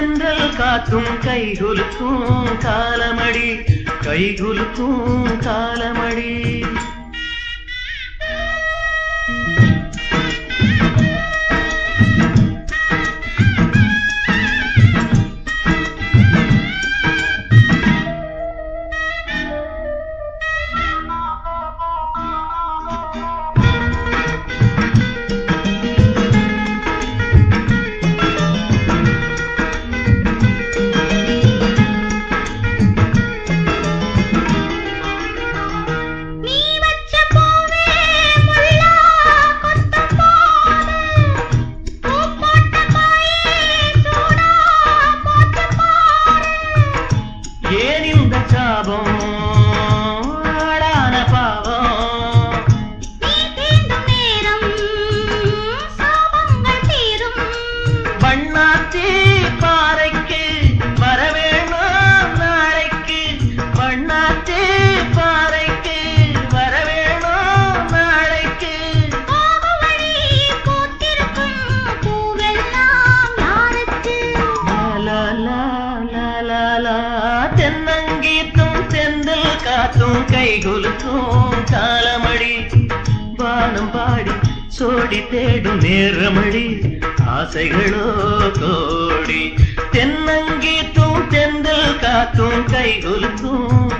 தென்றல் காற்றும் கைகுலுக்கும் காலமடி கைகுலுக்கும் காலமடி லாலா தென்னங்கீத்தும் செந்தில் காத்தும் கைகுலுக்கும் காலமழி வானம் பாடி சோடி தேடும் நேரமழி ஆசைகளோ கோடி. தென்னங்கீத்தும் செந்தில் காத்தும் கைகுலுக்கும்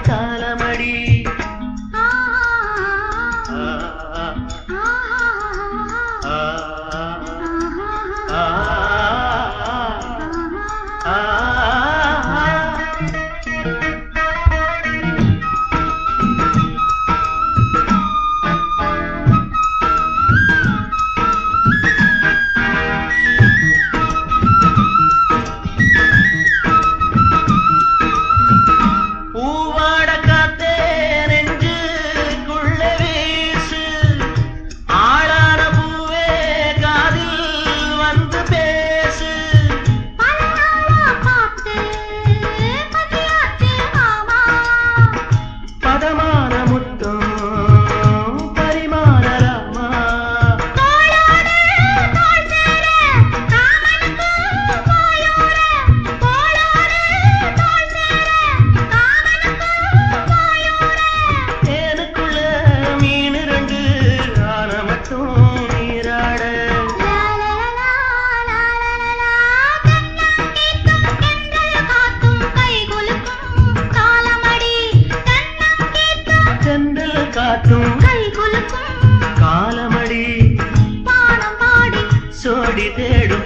ನೋಡಿದೇಳು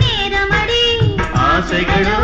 ಆಸೆಗಳು